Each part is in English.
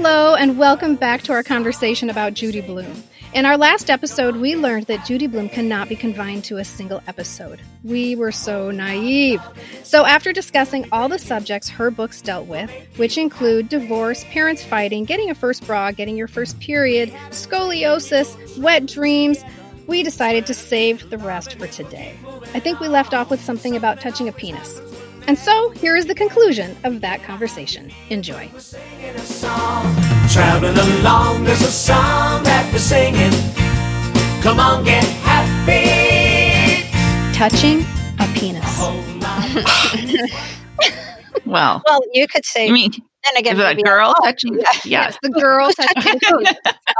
Hello, and welcome back to our conversation about Judy Blume. In our last episode, we learned that Judy Blume cannot be confined to a single episode. We were so naive. So, after discussing all the subjects her books dealt with, which include divorce, parents fighting, getting a first bra, getting your first period, scoliosis, wet dreams, we decided to save the rest for today. I think we left off with something about touching a penis. And so, here is the conclusion of that conversation. Enjoy. Traveling along, there's a song that we're singing. Come on, get happy. Touching a penis. Well, Well, you could say. you mean then again, is it a maybe girl oh, touching? yeah. Yes. The girl touching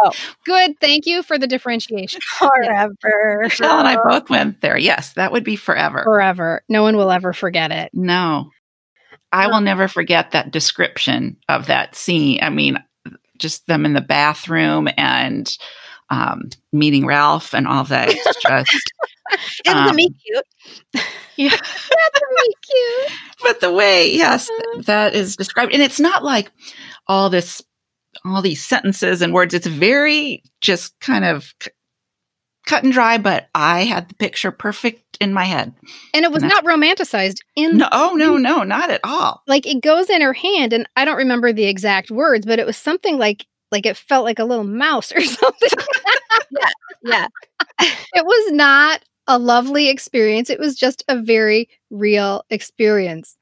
Oh. Good. Thank you for the differentiation. forever. Michelle and I both went there. Yes, that would be forever. Forever. No one will ever forget it. No, I will never forget that description of that scene. I mean, just them in the bathroom and um, meeting Ralph and all that. It's just, Isn't Um, the meat cute? yeah. Really cute. but the way, yes, that is described, and it's not like all this, all these sentences and words. It's very just kind of c- cut and dry. But I had the picture perfect in my head. And it was And not romanticized in No, oh no, no, not at all. like it goes in her hand and I don't remember the exact words, but it was something like like it felt like a little mouse or something. Yeah. it was not a lovely experience. It was just a very real experience.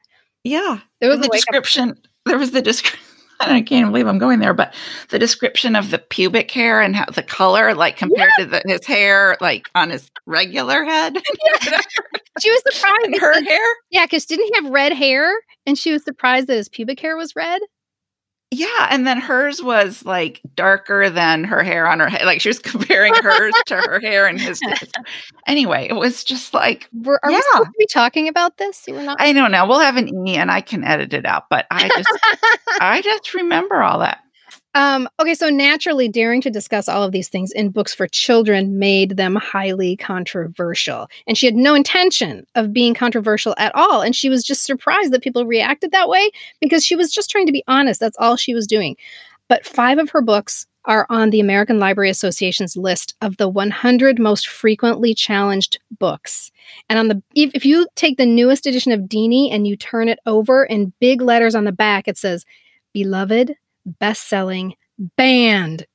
Yeah, There was the a up- description. There was the description. I can't believe I'm going there, but the description of the pubic hair and how the color, like compared to the, his hair, like on his regular head, She was surprised. her hair. Yeah, because didn't he have red hair? And she was surprised that his pubic hair was red. Yeah, and then hers was like darker than her hair on her head. Like she was comparing hers to her hair and his. Anyway, it was just like Were, are we Yeah. supposed to be talking about this? You were not. I don't know. We'll have an e, and I can edit it out, but I just I just remember all that. Um, okay, so naturally, daring to discuss all of these things in books for children made them highly controversial. And she had no intention of being controversial at all. And she was just surprised that people reacted that way because she was just trying to be honest. That's all she was doing. But five of her books are on the American Library Association's list of the 100 most frequently challenged books. And on the if, if you take the newest edition of Deenie and you turn it over in big letters on the back, it says, "Beloved, best-selling, banned."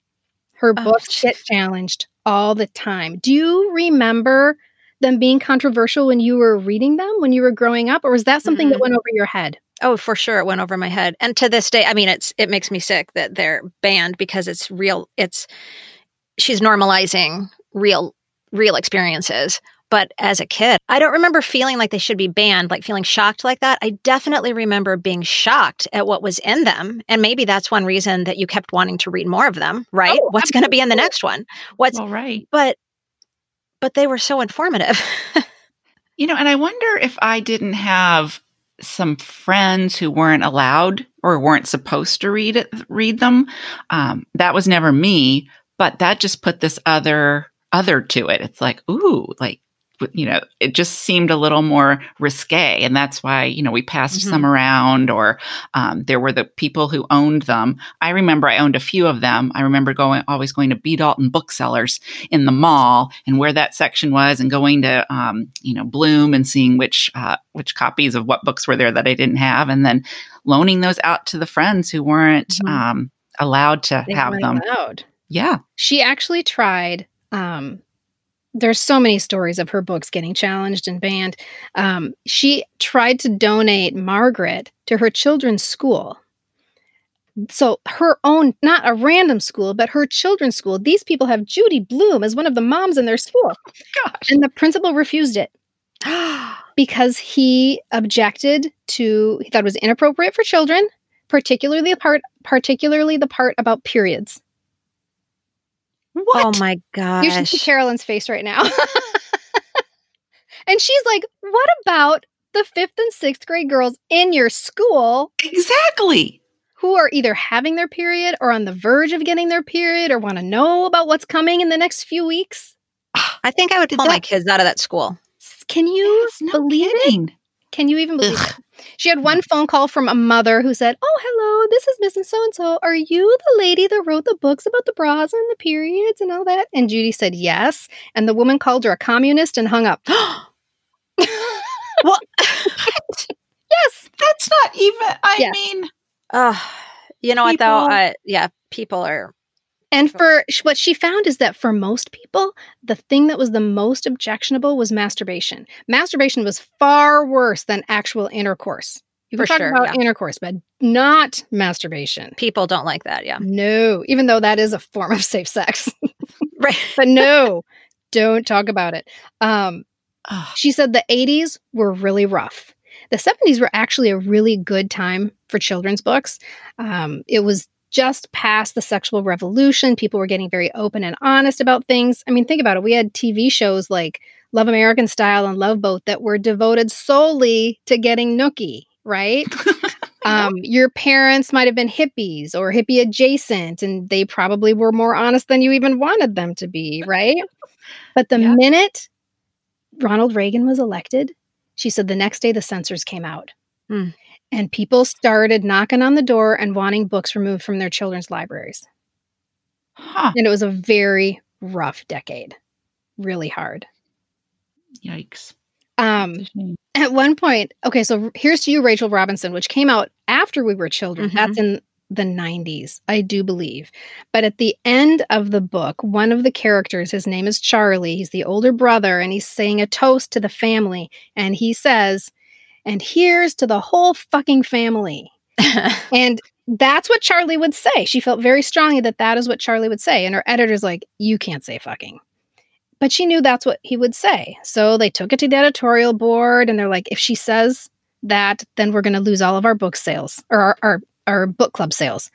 Her Oh, books get challenged all the time. Do you remember them being controversial when you were reading them when you were growing up, or was that something that Mhm. went over your head? Oh, for sure, it went over my head. And to this day, I mean, it's it makes me sick that they're banned because it's real. It's she's normalizing real real experiences. But as a kid, I don't remember feeling like they should be banned, like feeling shocked like that. I definitely remember being shocked at what was in them, and maybe that's one reason that you kept wanting to read more of them. Right? Oh, What's going to be in the next one? What's All right. but but they were so informative. You know, and I wonder if I didn't have some friends who weren't allowed or weren't supposed to read it, read them. Um, that was never me, but that just put this other other to it. It's like, ooh, like you know, it just seemed a little more risque, and that's why you know we passed some around, or um, there were the people who owned them. I remember I owned a few of them. I remember going always going to B Dalton booksellers in the mall and where that section was, and going to um, you know Blume and seeing which uh, which copies of what books were there that I didn't have, and then loaning those out to the friends who weren't Mhm. um, allowed to They have them. allowed. Yeah, She actually tried. Um, there's so many stories of her books getting challenged and banned. Um, she tried to donate Margaret to her children's school. So her own, not a random school, but her children's school. These people have Judy Blume as one of the moms in their school, gosh, and the principal refused it because he objected to. He thought it was inappropriate for children, particularly the part, particularly the part about periods. Oh what? oh my gosh. You should see Carolyn's face right now. and she's like, What about the fifth and sixth grade girls in your school exactly. who are either having their period or on the verge of getting their period or want to know about what's coming in the next few weeks? I think I would Did pull my kids out of that school. Can you Yes, no believe it? Can you even believe Ugh. it? She had one phone call from a mother who said, "Oh, hello, this is Mrs. So and So. Are you the lady that wrote the books about the bras and the periods and all that?" And Judy said, "Yes." And the woman called her a communist and hung up. Well, yes. That's not even. I Yes. mean, oh, you know what though? Uh, yeah, people are. And for what she found is that for most people, the thing that was the most objectionable was masturbation. Masturbation was far worse than actual intercourse. You can For talk sure, about yeah. intercourse, but not masturbation. People don't like that. Yeah. No, even though that is a form of safe sex. Right. but no, don't talk about it. Um, she said the 80s were really rough. The 70s were actually a really good time for children's books. Um, it was just past the sexual revolution. People were getting very open and honest about things. I mean, think about it. We had TV shows like Love American Style and Love Boat that were devoted solely to getting nookie, right? um, your parents might have been hippies or hippie adjacent, and they probably were more honest than you even wanted them to be, right? but the Yeah. minute Ronald Reagan was elected, she said the next day the censors came out. Hmm. And people started knocking on the door and wanting books removed from their children's libraries. huh, And it was a very rough decade, really hard. yikes. Um, It's a shame. at one point, okay, so here's to you, Rachel Robinson, which came out after we were children. Mhm. That's in the 90s, I do believe. But at the end of the book, one of the characters, his name is Charlie, he's the older brother, and he's saying a toast to the family. And he says, and here's to the whole fucking family. And that's what Charlie would say. She felt very strongly that that is what Charlie would say. And her editor's like, you can't say fucking. But she knew that's what he would say. So they took it to the editorial board and they're like, if she says that, then we're going to lose all of our book sales or our, our, our book club sales.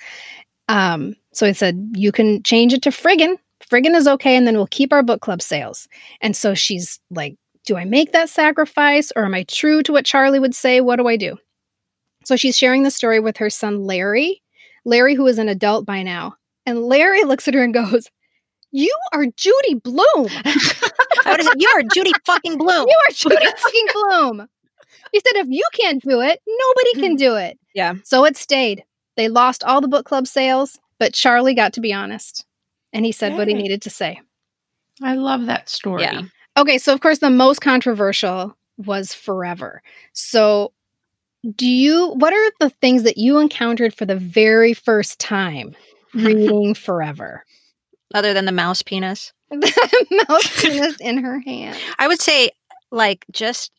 Um, so I said, you can change it to friggin. Friggin is okay. And then we'll keep our book club sales. And so she's like, do I make that sacrifice or am I true to what Charlie would say? What do I do? So she's sharing the story with her son, Larry. Larry, who is an adult by now. And Larry looks at her and goes, You are Judy Blume. What is it? You are Judy fucking Blume. You are Judy fucking Blume. He said, If you can't do it, nobody can mm. do it. Yeah. So it stayed. They lost all the book club sales, but Charlie got to be honest. And he said what he needed to say. I love that story. Yeah. Okay, so of course, the most controversial was Forever. So, do you, what are the things that you encountered for the very first time reading Forever? Other than the mouse penis, the mouse penis in her hand. I would say like just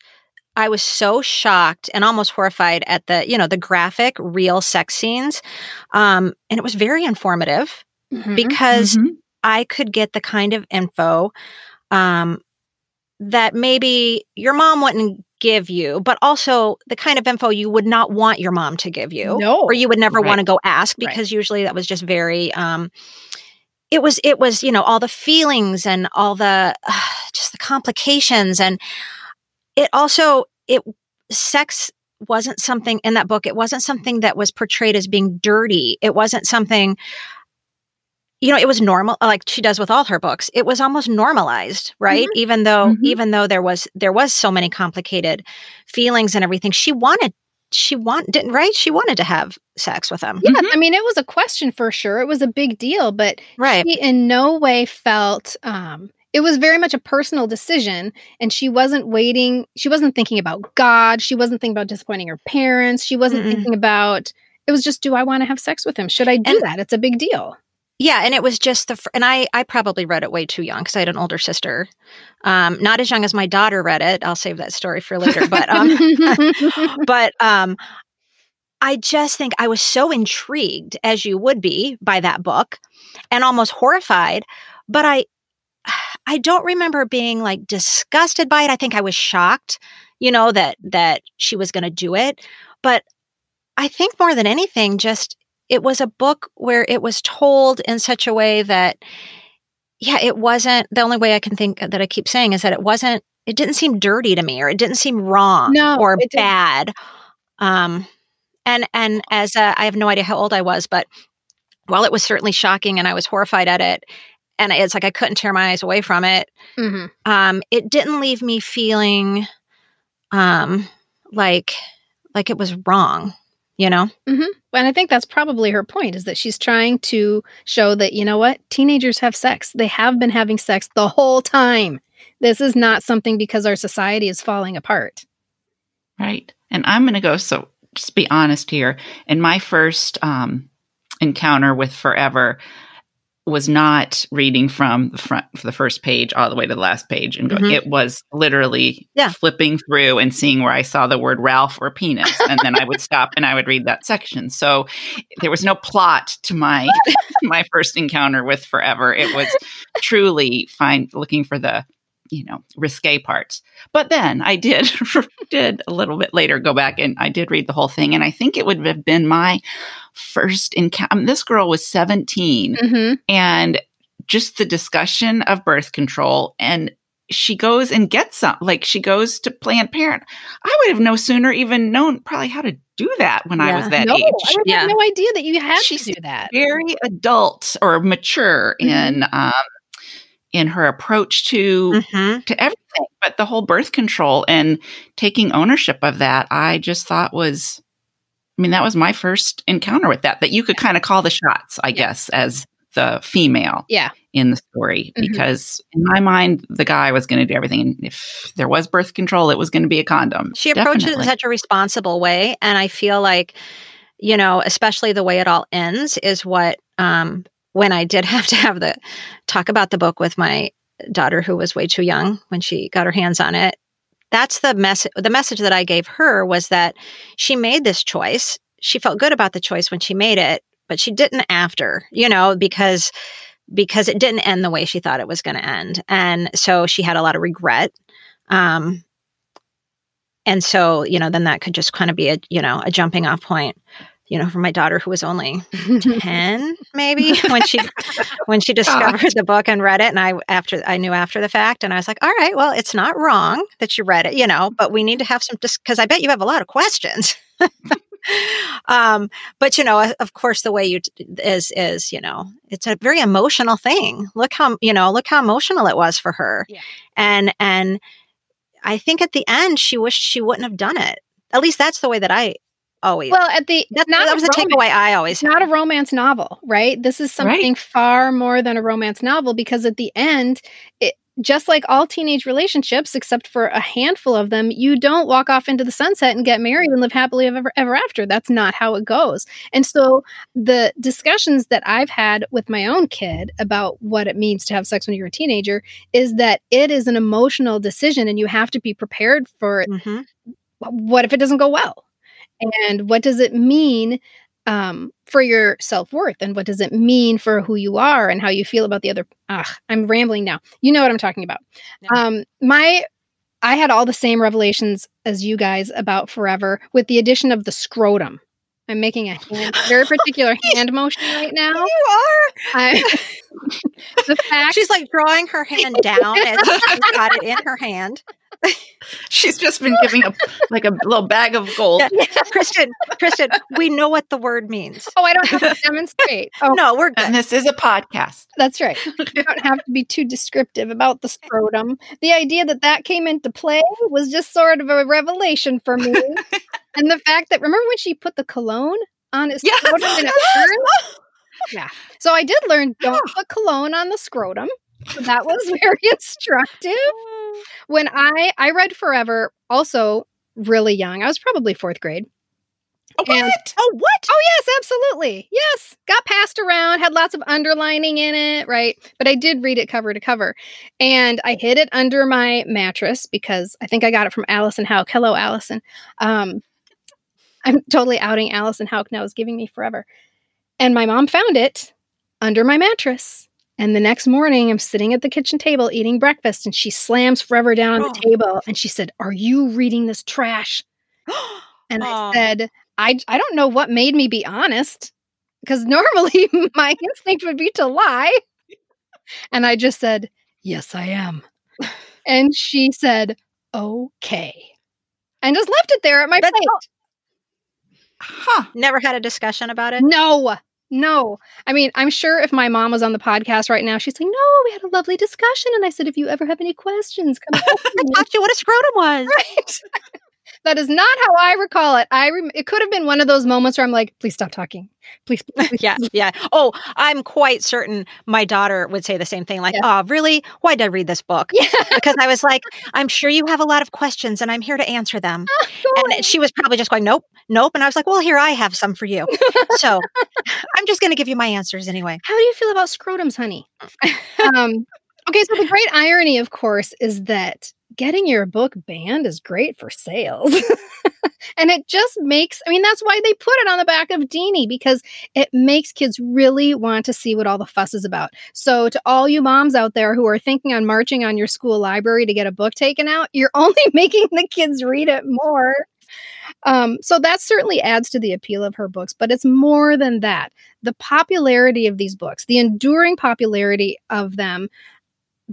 I was so shocked and almost horrified at the you know the graphic real sex scenes, um, and it was very informative Mhm. because Mhm. I could get the kind of info um, that maybe your mom wouldn't give you, but also the kind of info you would not want your mom to give you, No. or you would never Right. want to go ask Right. because usually that was just very. Um, it was it was you know all the feelings and all the just the complications and it also it sex wasn't something in that book it wasn't something that was portrayed as being dirty it wasn't something you know it was normal like she does with all her books it was almost normalized right even though Mhm. even though there was there was so many complicated feelings and everything she wanted she want didn't right she wanted to have sex with him Yeah, Mhm. I mean, it was a question for sure. It was a big deal, but right she in no way felt um it was very much a personal decision and she wasn't waiting she wasn't thinking about god she wasn't thinking about disappointing her parents she wasn't Mm-mm. thinking about it was just do i want to have sex with him should i do And- that it's a big deal Yeah, and it was just the fr- and I I probably read it way too young because I had an older sister, um, not as young as my daughter read it. I'll save that story for later, but um, but um, I just think I was so intrigued, as you would be, by that book, and almost horrified. But I I don't remember being like disgusted by it. I think I was shocked, you know that that she was going to do it, but I think more than anything, just it was a book where it was told in such a way that yeah it wasn't the only way i can think that i keep saying is that it wasn't it didn't seem dirty to me or it didn't seem wrong No, or bad. Um and and as uh, i have no idea how old i was but while it was certainly shocking and i was horrified at it and it's like i couldn't tear my eyes away from it Mhm. um it didn't leave me feeling um like like it was wrong, you know? And I think that's probably her point is that she's trying to show that, you know what, teenagers have sex. They have been having sex the whole time. This is not something because our society is falling apart. Right. And I'm going to go, so just be honest here. In my first um, encounter with Forever, was not reading from the front for the first page all the way to the last page and go, Mhm. it was literally Yeah. flipping through and seeing where I saw the word Ralph or penis and then I would stop and I would read that section. So there was no plot to my my first encounter with Forever. It was truly find looking for the you know risque parts. But then I did did a little bit later go back and I did read the whole thing and I think it would have been my first encounter. this girl was 17 Mm-hmm. and just the discussion of birth control and she goes and gets some like she goes to planned parent i would have no sooner even known probably how to do that when i was that no, age I would Yeah. have no idea that you had She's to do that. very adult or mature Mhm. in um in her approach to hmm to everything but the whole birth control and taking ownership of that i just thought was i mean that was my first encounter with that that you could kind of call the shots i guess as the female Yeah. in the story Mhm. because in my mind the guy was going to do everything and if there was birth control it was going to be a condom She approached it in such a responsible way. And I feel like, you know, especially the way it all ends is what, um, when I did have to have the talk about the book with my daughter who was way too young when she got her hands on it. That's the message. The message that I gave her was that she made this choice. She felt good about the choice when she made it, but she didn't after, you know, because because it didn't end the way she thought it was going to end, and so she had a lot of regret. Um, and so you know then that could just kind of be a you know a jumping off point you know for my daughter who was only 10 maybe when she when she discovered the book and read it and i after i knew after the fact and i was like all right well it's not wrong that you read it you know but we need to have some because i bet you have a lot of questions. Um but you know of course the way you t- is is you know it's a very emotional thing. Look how you know look how emotional it was for her. Yeah. and and i think at the end she wished she wouldn't have done it. At least that's the way that i always well, at the that, not that a was the romance- takeaway i always It's not a romance novel, right? This is something far more than a romance novel because at the end, it just like all teenage relationships, except for a handful of them, you don't walk off into the sunset and get married and live happily ever, ever after. That's not how it goes. And so the discussions that I've had with my own kid about what it means to have sex when you're a teenager is that it is an emotional decision and you have to be prepared for it Mhm. what if it doesn't go well and what does it mean um, for your self-worth? And what does it mean for who you are and how you feel about the other ugh, i'm rambling now. You know what i'm talking about. Yeah. um, my i had all the same revelations as you guys about forever with the addition of the scrotum. I'm making a hand, very particular hand motion right now. You are. I, the fact she's like drawing her hand down as she's got it in her hand she's just been giving a like a little bag of gold Yeah. kristin kristin we know what the word means oh i don't have to demonstrate oh no we're good and this is a podcast That's right. You don't have to be too descriptive about the scrotum. The idea that that came into play was just sort of a revelation for me. and the fact that, remember when she put the cologne on his Yes. scrotum and it turned? Yeah. So I did learn don't put cologne on the scrotum. So that was very instructive. When I I read Forever also really young. I was probably 4th grade. what And- oh what Oh yes, absolutely. Yes. Got passed around, had lots of underlining in it, right? But I did read it cover to cover. And I hid it under my mattress because I think I got it from Allison Hauk. Hello, Allison. Um, I'm totally outing Allison Hauk now is giving me forever. And my mom found it under my mattress. And the next morning, I'm sitting at the kitchen table eating breakfast, and she slams Forever down on the Oh. table and she said, Are you reading this trash? And Oh. I said, I, I don't know what made me be honest because normally my instinct would be to lie. And I just said, Yes, I am. And she said, Okay. And just left it there at my That's- plate. huh never had a discussion about it No, no. I mean, I'm sure if my mom was on the podcast right now, she's like, No, we had a lovely discussion. And I said, If you ever have any questions, come i me." taught you what a scrotum was Right. That is not how I recall it. I rem- it could have been one of those moments where I'm like, please stop talking. Please. please, please, yeah, yeah. Oh, I'm quite certain my daughter would say the same thing. Like, Yeah. "Oh, really? Why did I read this book?" Yeah. Because I was like, "I'm sure you have a lot of questions, and I'm here to answer them." And she was probably just going, "Nope, nope." And I was like, "Well, here I have some for you." so I'm just going to give you my answers anyway. How do you feel about scrotums, honey? um, okay, so the great irony, of course, is that getting your book banned is great for sales. and it just makes, I mean, that's why they put it on the back of Deenie because it makes kids really want to see what all the fuss is about. So, to all you moms out there who are thinking on marching on your school library to get a book taken out, you're only making the kids read it more. Um, so that certainly adds to the appeal of her books, but it's more than that. The popularity of these books, the enduring popularity of them,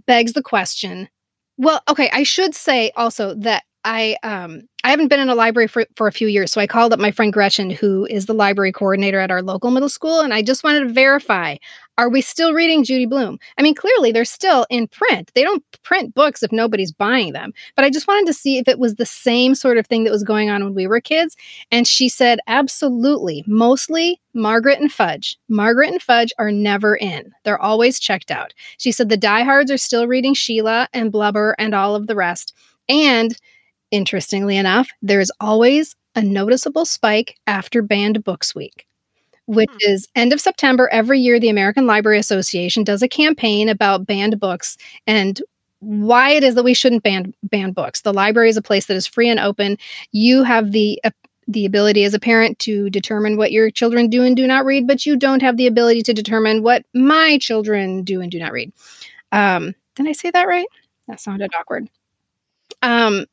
begs the question. Well, okay, I should say also that I um I haven't been in a library for, for a few years, so I called up my friend Gretchen, who is the library coordinator at our local middle school, and I just wanted to verify: Are we still reading Judy Blume? I mean, clearly they're still in print. They don't print books if nobody's buying them. But I just wanted to see if it was the same sort of thing that was going on when we were kids. And she said, absolutely. Mostly Margaret and Fudge. Margaret and Fudge are never in. They're always checked out. She said the diehards are still reading Sheila and Blubber and all of the rest. And interestingly enough, there's always a noticeable spike after Banned Books Week, which Hmm. is end of September. Every year, the American Library Association does a campaign about banned books and why it is that we shouldn't ban ban books. The library is a place that is free and open. You have the uh, the ability as a parent to determine what your children do and do not read, but you don't have the ability to determine what my children do and do not read. Um, did I say that right? That sounded awkward. Um,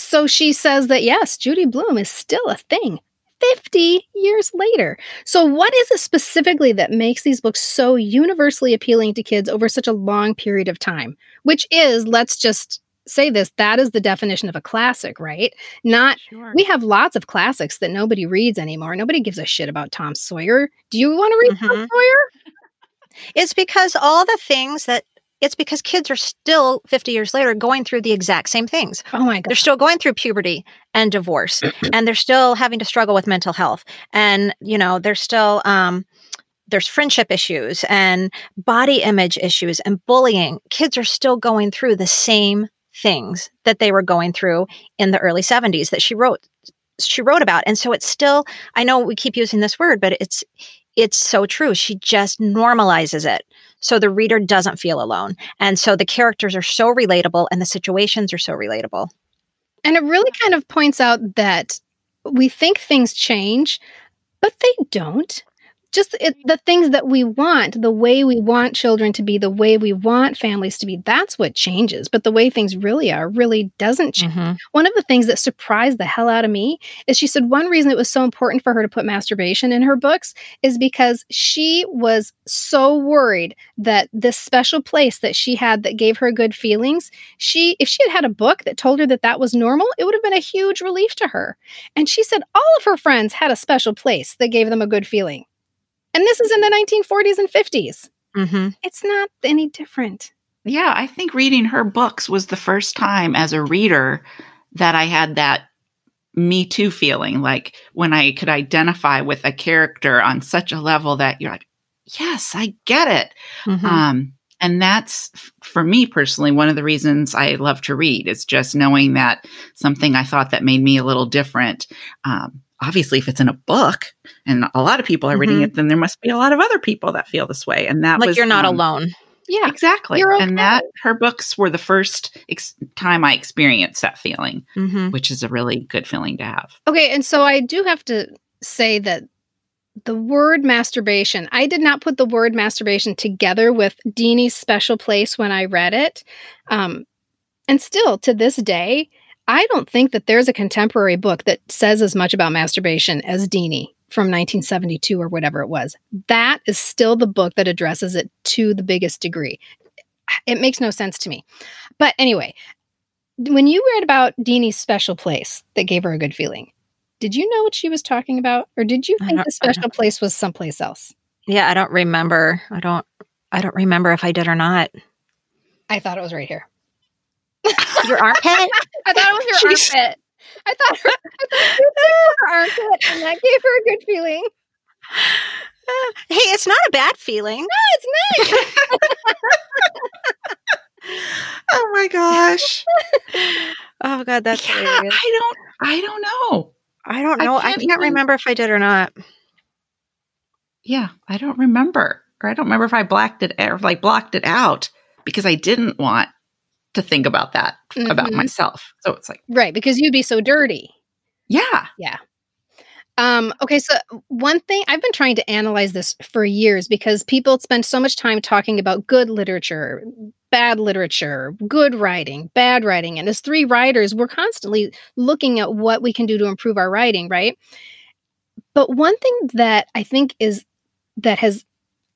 so she says that yes, Judy Blume is still a thing 50 years later. So, what is it specifically that makes these books so universally appealing to kids over such a long period of time? Which is, let's just say this, that is the definition of a classic, right? Not Sure. we have lots of classics that nobody reads anymore. Nobody gives a shit about Tom Sawyer. Do you want to read Tom Mhm. Sawyer? It's because all the things that it's because kids are still 50 years later going through the exact same things. Oh my god. They're still going through puberty and divorce and they're still having to struggle with mental health and you know, they're still um there's friendship issues and body image issues and bullying. Kids are still going through the same things that they were going through in the early 70s that she wrote she wrote about. And so it's still I know we keep using this word, but it's it's so true. She just normalizes it. So the reader doesn't feel alone. And so the characters are so relatable and the situations are so relatable. And it really kind of points out that we think things change, but they don't. Just it, the things that we want, the way we want children to be, the way we want families to be, that's what changes. But the way things really are really doesn't change. Mm-hmm. One of the things that surprised the hell out of me is she said one reason it was so important for her to put masturbation in her books is because she was so worried that this special place that she had that gave her good feelings, she if she had had a book that told her that that was normal, it would have been a huge relief to her. And she said all of her friends had a special place that gave them a good feeling. And this is in the 1940s and 50s. Mm-hmm. It's not any different. Yeah, I think reading her books was the first time as a reader that I had that me too feeling like when I could identify with a character on such a level that you're like, yes, I get it. Mm-hmm. Um, and that's for me personally one of the reasons I love to read. It's just knowing that something I thought that made me a little different. Um, obviously, if it's in a book and a lot of people are reading Mhm. it, then there must be a lot of other people that feel this way. And that like was you're not um, alone. Yeah. Exactly. Okay. And that her books were the first ex- time I experienced that feeling, Mm-hmm. which is a really good feeling to have. Okay, and so I do have to say that the word masturbation, I did not put the word masturbation together with Deenie's special place when I read it. Um, and still to this day, I don't think that there's a contemporary book that says as much about masturbation as Deenie from 1972 or whatever it was. That is still the book that addresses it to the biggest degree. It makes no sense to me. But anyway, when you read about Deenie's special place that gave her a good feeling, did you know what she was talking about, or did you think the special place was someplace else? Yeah, I don't remember. I don't. I don't remember if I did or not. I thought it was right here. Your armpit? I thought it was your She's- armpit. I thought her, I thought her armpit, and that gave her a good feeling. hey, it's not a bad feeling. No, it's nice. oh my gosh. Oh god, that's yeah, hilarious. I don't I don't know. I don't know. I can't can't, even- remember if I did or not. Yeah, I don't remember. Or I don't remember if I blacked it or like blocked it out because I didn't want to think about that about Mhm. myself. So it's like, right, because you'd be so dirty. Yeah. Yeah. Um, okay, so one thing I've been trying to analyze this for years because people spend so much time talking about good literature, bad literature, good writing, bad writing. And as three writers, we're constantly looking at what we can do to improve our writing, right? But one thing that I think is that has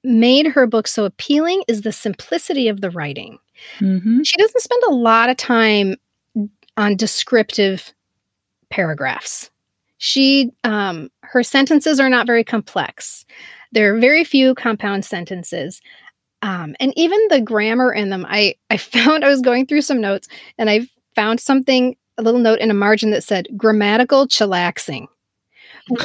made her book so appealing is the simplicity of the writing Mm-hmm. she doesn't spend a lot of time on descriptive paragraphs. She um her sentences are not very complex. There are very few compound sentences. Um and even the grammar in them i i found i was going through some notes and i found something a little note in a margin that said grammatical chillaxing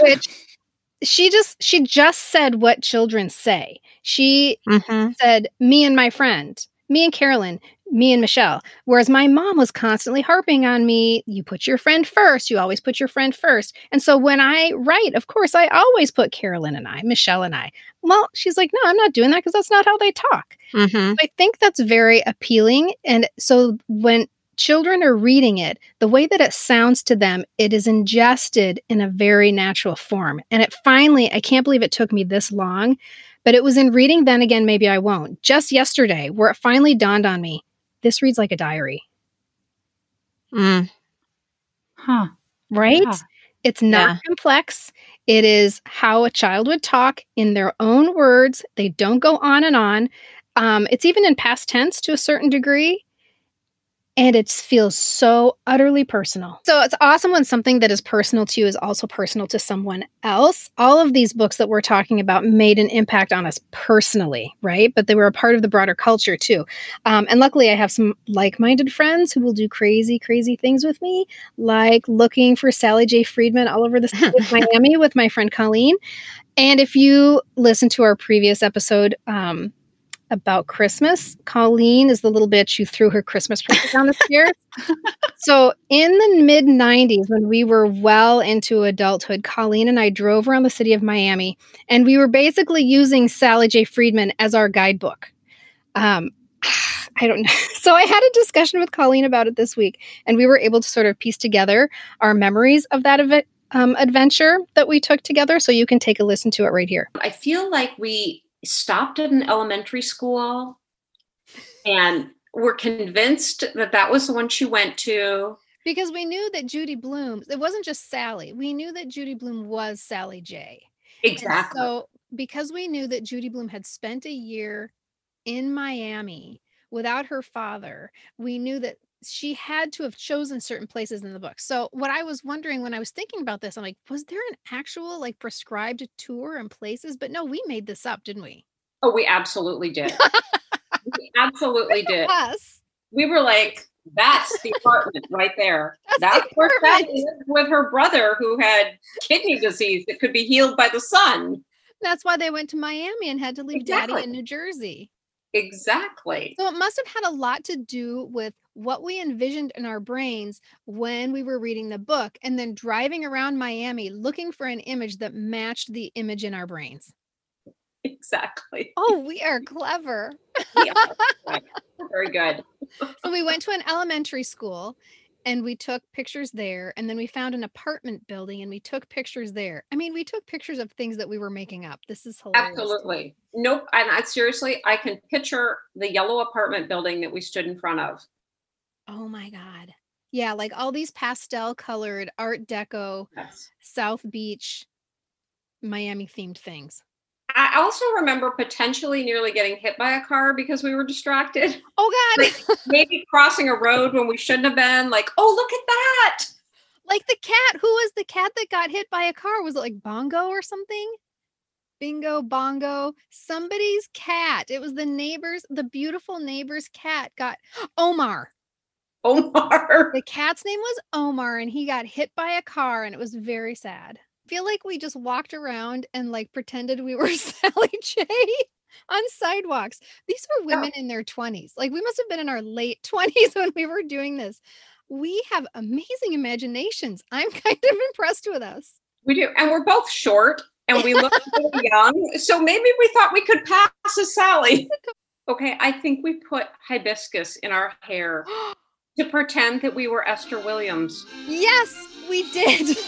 which she just she just said what children say. She Mm-hmm. said me and my friend, me and Carolyn, me and Michelle. Whereas my mom was constantly harping on me, you put your friend first, you always put your friend first. And so when I write, of course, I always put Carolyn and I, Michelle and I. Well, she's like, no, I'm not doing that because that's not how they talk. Mm-hmm. I think that's very appealing. And so when children are reading it, the way that it sounds to them, it is ingested in a very natural form. And it finally, I can't believe it took me this long, but it was in reading Then Again, Maybe I Won't, just yesterday, where it finally dawned on me this reads like a diary, Mm. Huh. right? Yeah. It's not Yeah. complex. It is how a child would talk in their own words. They don't go on and on. Um, it's even in past tense to a certain degree. And it feels so utterly personal. So it's awesome when something that is personal to you is also personal to someone else. All of these books that we're talking about made an impact on us personally, right? But they were a part of the broader culture too. Um, and luckily, I have some like minded friends who will do crazy, crazy things with me like looking for Sally J. Freedman all over the city of Miami with my friend Colleen. And if you listen to our previous episode um, about Christmas, Colleen is the little bitch who threw her Christmas present down the stairs. So in the mid 90s, when we were well into adulthood, Colleen and I drove around the city of Miami and we were basically using Sally J. Freedman as our guidebook. Um, I don't know. So I had a discussion with Colleen about it this week, and we were able to sort of piece together our memories of that event, um, adventure that we took together. So you can take a listen to it right here. I feel like we stopped at an elementary school and were convinced that that was the one she went to. Because we knew that Judy Blume, it wasn't just Sally. We knew that Judy Blume was Sally J. And Exactly. so, because we knew that Judy Blume had spent a year in Miami without her father, we knew that she had to have chosen certain places in the book. So, what I was wondering when I was thinking about this, I'm like, was there an actual like prescribed tour and places? But no, we made this up, didn't we? oh, we absolutely did. we absolutely did. Us. We were like, that's the apartment right there. That's the That's where lived with her brother who had kidney disease that could be healed by the sun. That's why they went to Miami and had to leave daddy in New Jersey. Exactly. So it must have had a lot to do with what we envisioned in our brains when we were reading the book and then driving around Miami looking for an image that matched the image in our brains. Exactly. Oh, we are clever. Yeah. Right. Very good. So we went to an elementary school and we took pictures there and then we found an apartment building and we took pictures there. I mean, we took pictures of things that we were making up. This is hilarious. Absolutely. Nope. And I seriously, I can picture the yellow apartment building that we stood in front of. Oh my god. Yeah, like all these pastel colored art deco Yes. South Beach Miami themed things. I also remember potentially nearly getting hit by a car because we were distracted. Oh god. Maybe crossing a road when we shouldn't have been. Like, oh, look at that. like the cat. Who was the cat that got hit by a car? Was it like Bongo or something? Bingo, bongo, somebody's cat. It was the neighbor's, the beautiful neighbor's cat got Omar. Omar. The cat's name was Omar, and he got hit by a car, and it was very sad. I feel like we just walked around and like pretended we were Sally J on sidewalks. These were women in their 20s. Like we must have been in our late 20s when we were doing this. We have amazing imaginations. I'm kind of impressed with us. We do. And we're both short and we look really young. So maybe we thought we could pass as Sally. Okay, I think we put hibiscus in our hair to pretend that we were Esther Williams. Yes, we did.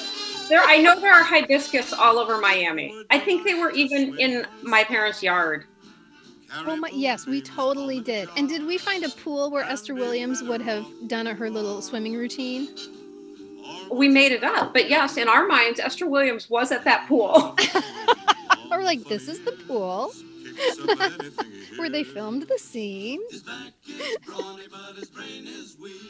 There, I know there are hibiscus all over Miami. I think they were even in my parents' yard. Oh my, yes, we totally did. And did we find a pool where Esther Williams would have done her little swimming routine? We made it up, but yes, in our minds, Esther Williams was at that pool. or like, this is the pool where they filmed the scene.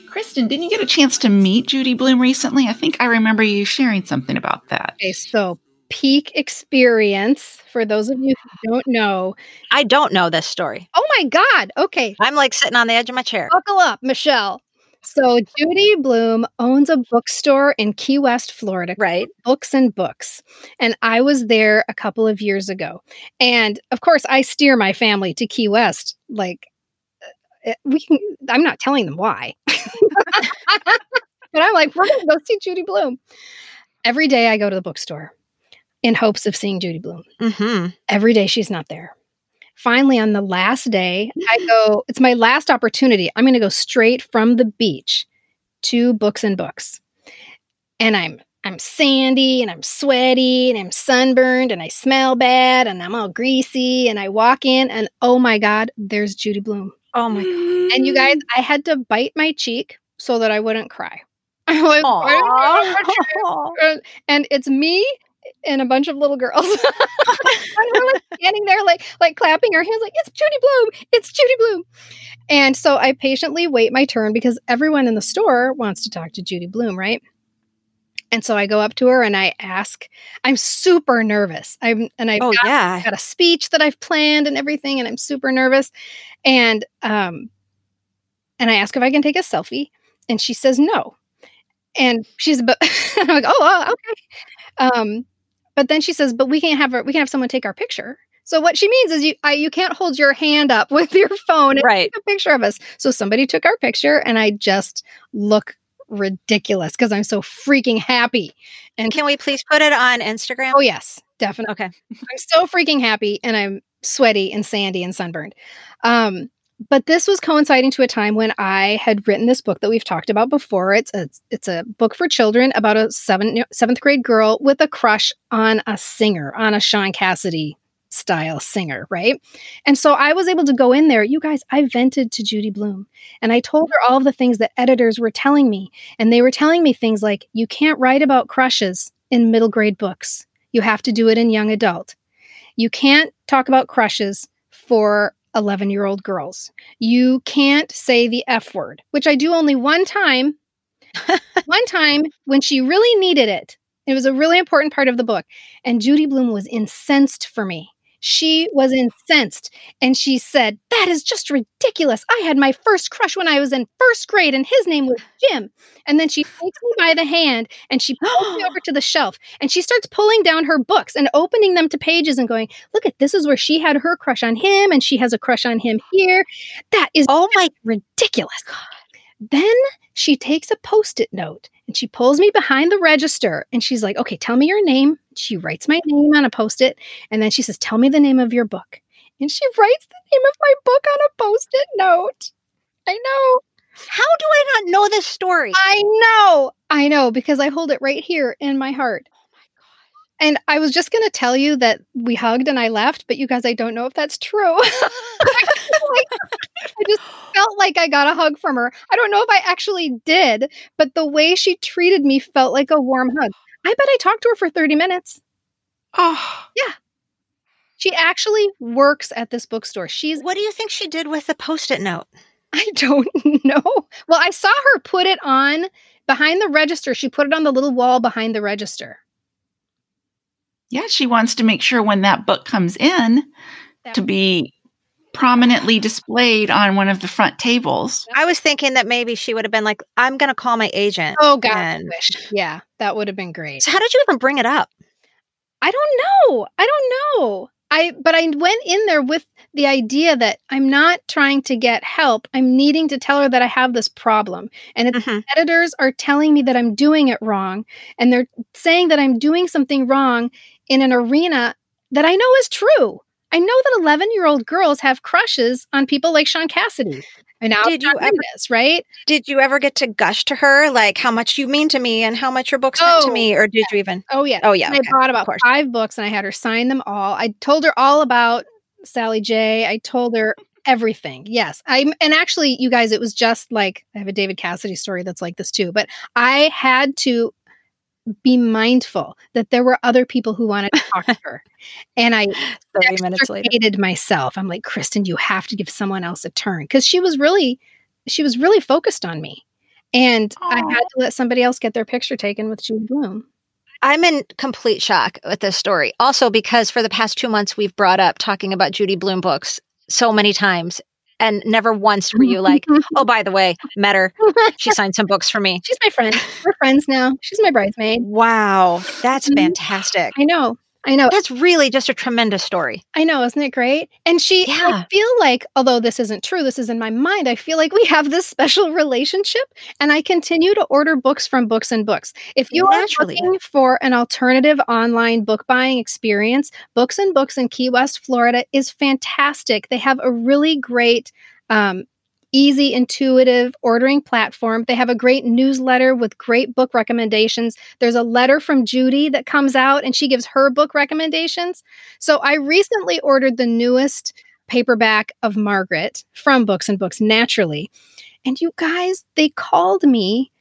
Kristin, didn't you get a chance to meet Judy Blume recently? I think I remember you sharing something about that. Okay, so peak experience for those of you who don't know. I don't know this story. Oh my God. Okay. I'm like sitting on the edge of my chair. Buckle up, Michelle. So Judy Blume owns a bookstore in Key West, Florida. Right. Books and books. And I was there a couple of years ago. And of course, I steer my family to Key West. Like uh, we can I'm not telling them why. but I'm like, we're gonna go see Judy Blume. Every day I go to the bookstore in hopes of seeing Judy Blume. Mm-hmm. Every day she's not there. Finally, on the last day, mm-hmm. I go, it's my last opportunity. I'm going to go straight from the beach to books and books. And I'm I'm sandy and I'm sweaty and I'm sunburned and I smell bad and I'm all greasy and I walk in and oh my god, there's Judy Blume. Oh my god. And you guys, I had to bite my cheek so that I wouldn't cry. I was, Aw. and it's me and a bunch of little girls. and we're like standing there, like like clapping our hands, like it's Judy Blume, it's Judy Blume. And so I patiently wait my turn because everyone in the store wants to talk to Judy Blume, right? And so I go up to her and I ask. I'm super nervous. I'm and I've Oh got, yeah. got a speech that I've planned and everything, and I'm super nervous. And um, and I ask if I can take a selfie, and she says no. And she's but I'm like, oh, uh, okay. Um, but then she says, but we can't have her, we can have someone take our picture. So what she means is you I, you can't hold your hand up with your phone and Right. take a picture of us. So somebody took our picture, and I just look ridiculous because I'm so freaking happy. And Can we please put it on Instagram? oh yes, definitely. Okay. I'm so freaking happy and I'm sweaty and sandy and sunburned. Um, but this was coinciding to a time when I had written this book that we've talked about before. It's a it's a book for children about a seven, seventh grade girl with a crush on a singer, on a Shaun Cassidy style singer, right? And so I was able to go in there. You guys, I vented to Judy Blume and I told her all of the things that editors were telling me. And they were telling me things like, you can't write about crushes in middle grade books. You have to do it in young adult. You can't talk about crushes for 11 year old girls. You can't say the F word, which I do only one time. one time when she really needed it. It was a really important part of the book. And Judy Blume was incensed for me. She was incensed and she said, That is just ridiculous. I had my first crush when I was in first grade and his name was Jim. And then she takes me by the hand and she pulls me over to the shelf and she starts pulling down her books and opening them to pages and going, Look at this is where she had her crush on him and she has a crush on him here. That is Oh my ridiculous. Then she takes a post it note and she pulls me behind the register and she's like, okay, tell me your name. She writes my name on a post it and then she says, tell me the name of your book. And she writes the name of my book on a post it note. I know. how do I not know this story? I know. I know because I hold it right here in my heart. And I was just going to tell you that we hugged and I left, but you guys, I don't know if that's true. Like, I just felt like I got a hug from her. I don't know if I actually did, but the way she treated me felt like a warm hug. I bet I talked to her for 30 minutes. Oh, Yeah. She actually works at this bookstore. She's, what do you think she did with the post-it note? I don't know. Well, I saw her put it on behind the register. She put it on the little wall behind the register. Yeah. She wants to make sure when that book comes in That- to be prominently displayed on one of the front tables. I was thinking that maybe she would have been like, I'm going to call my agent. Oh God, And- Yeah, that would have been great. So, how did you even bring it up? I don't know. I don't know. I but I went in there with the idea that I'm not trying to get help. I'm needing to tell her that I have this problem. And it's Mhm. editors are telling me that I'm doing it wrong and they're saying that I'm doing something wrong in an arena that I know is true. I know that 11-year-old girls have crushes on people like Shaun Cassidy. And now Did you ever- Reedus, right? Did you ever get to gush to her, like how much you mean to me and how much your books meant to Oh, me? Or did you even? Oh yeah. Oh, yeah. And I okay, bought about five books and I had her sign them all. I told her all about Sally J. I told her everything. Yes. I'm and actually you guys it was just like I have a David Cassidy story that's like this too, but I had to be mindful that there were other people who wanted to talk to her. And I 30 minutes later. extricated myself. I'm like, Kristin, you have to give someone else a turn because she was really, she was really focused on me, and I had to let somebody else get their picture taken with Judy Blume. I'm in complete shock with this story. Also, because for the past two months, we've brought up talking about Judy Blume books so many times. And never once were you like, oh, by the way, met her. She signed some books for me. She's my friend. We're friends now. She's my bridesmaid. Wow. That's Mhm. fantastic. I know. I know. That's really just a tremendous story. I know. Isn't it great? And she, I feel like, although this isn't true, this is in my mind, I feel like we have this special relationship. And I continue to order books from Books and Books. If you Naturally. are looking for an alternative online book buying experience, Books and Books in Key West, Florida is fantastic. They have a really great, um, easy, intuitive ordering platform. They have a great newsletter with great book recommendations. There's a letter from Judy that comes out and she gives her book recommendations. So I recently ordered the newest paperback of Margaret from Books and Books naturally. And you guys, they called me.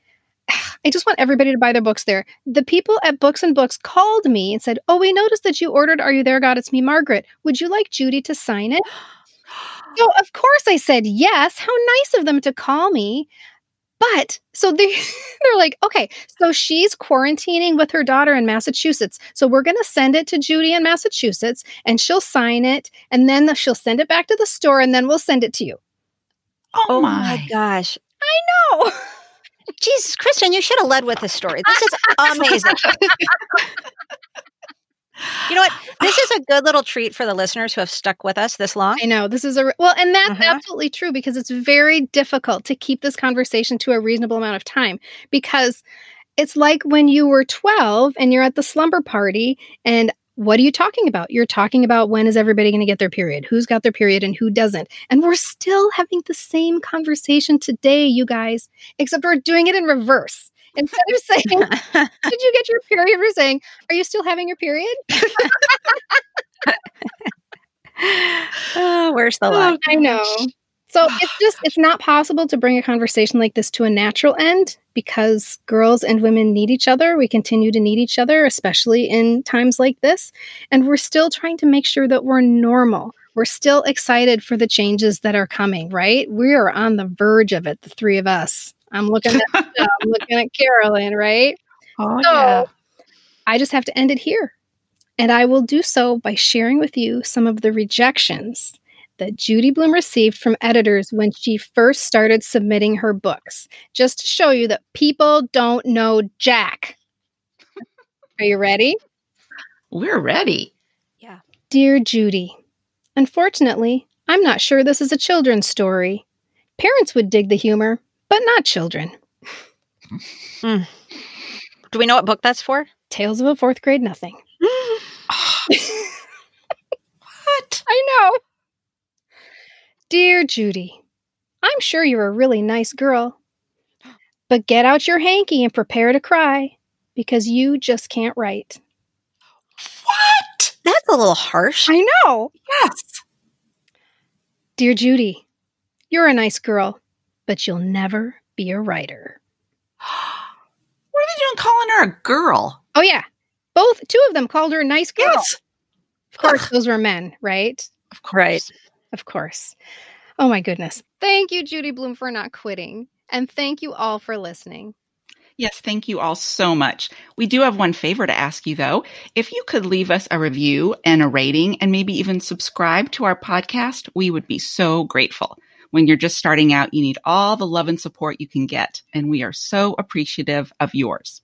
I just want everybody to buy their books there. The people at Books and Books called me and said, "Oh, we noticed that you ordered Are You There God? It's Me, Margaret. Would you like Judy to sign it?" So, of course I said, "Yes." How nice of them to call me. But so they they're like, "Okay, so she's quarantining with her daughter in Massachusetts. So we're going to send it to Judy in Massachusetts and she'll sign it and then the- she'll send it back to the store and then we'll send it to you." Oh, Oh my. my gosh. know. Jesus, Kristin, you should have led with this story. This is amazing. you know what? This is a good little treat for the listeners who have stuck with us this long. I know this is a well, and that's Mhm. absolutely true because it's very difficult to keep this conversation to a reasonable amount of time because it's like when you were 12 and you're at the slumber party and what are you talking about? You're talking about when is everybody going to get their period? Who's got their period and who doesn't? And we're still having the same conversation today, you guys, except we're doing it in reverse. Instead of saying, Did you get your period? We're saying, Are you still having your period? oh, where's the oh, line? I know. So it's just it's not possible to bring a conversation like this to a natural end because girls and women need each other. We continue to need each other, especially in times like this. And we're still trying to make sure that we're normal. We're still excited for the changes that are coming, right? We are on the verge of it, the three of us. I'm looking at uh, I'm looking at Carolyn, right? Oh, So yeah. I just have to end it here. And I will do so by sharing with you some of the rejections that Judy Blume received from editors when she first started submitting her books, just to show you that people don't know Jack. Are you ready? We're ready. Yeah. Dear Judy, unfortunately, I'm not sure this is a children's story. Parents would dig the humor, but not children. Mm. Do we know what book that's for? Tales of a fourth grade nothing. What? I know. Dear Judy, I'm sure you're a really nice girl, but get out your hanky and prepare to cry because you just can't write. What? That's a little harsh. I know. Yes. Dear Judy, you're a nice girl, but you'll never be a writer. What are they doing calling her a girl? Oh, yeah. Both, two of them called her a nice girl. Yes. Of course, those were men, right? Of course. Right. Of course. Oh my goodness. Thank you, Judy Blume, for not quitting. And thank you all for listening. Yes, thank you all so much. We do have one favor to ask you though. If you could leave us a review and a rating and maybe even subscribe to our podcast, we would be so grateful. When you're just starting out, you need all the love and support you can get, and we are so appreciative of yours.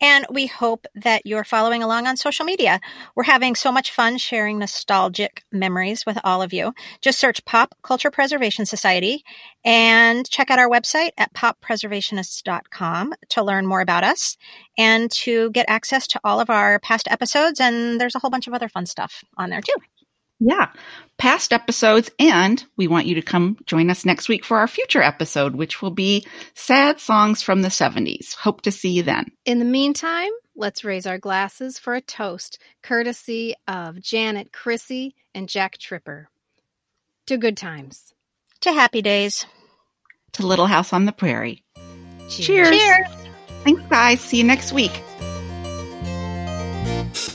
And we hope that you're following along on social media. We're having so much fun sharing nostalgic memories with all of you. Just search Pop Culture Preservation Society and check out our website at poppreservationists.com to learn more about us and to get access to all of our past episodes. And there's a whole bunch of other fun stuff on there too. Yeah, past episodes. And we want you to come join us next week for our future episode, which will be sad songs from the 70s. Hope to see you then. In the meantime, let's raise our glasses for a toast, courtesy of Janet Chrissy and Jack Tripper. To good times. To happy days. To Little House on the Prairie. Cheers. Cheers. Thanks, guys. See you next week.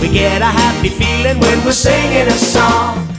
We get a happy feeling when we're singing a song.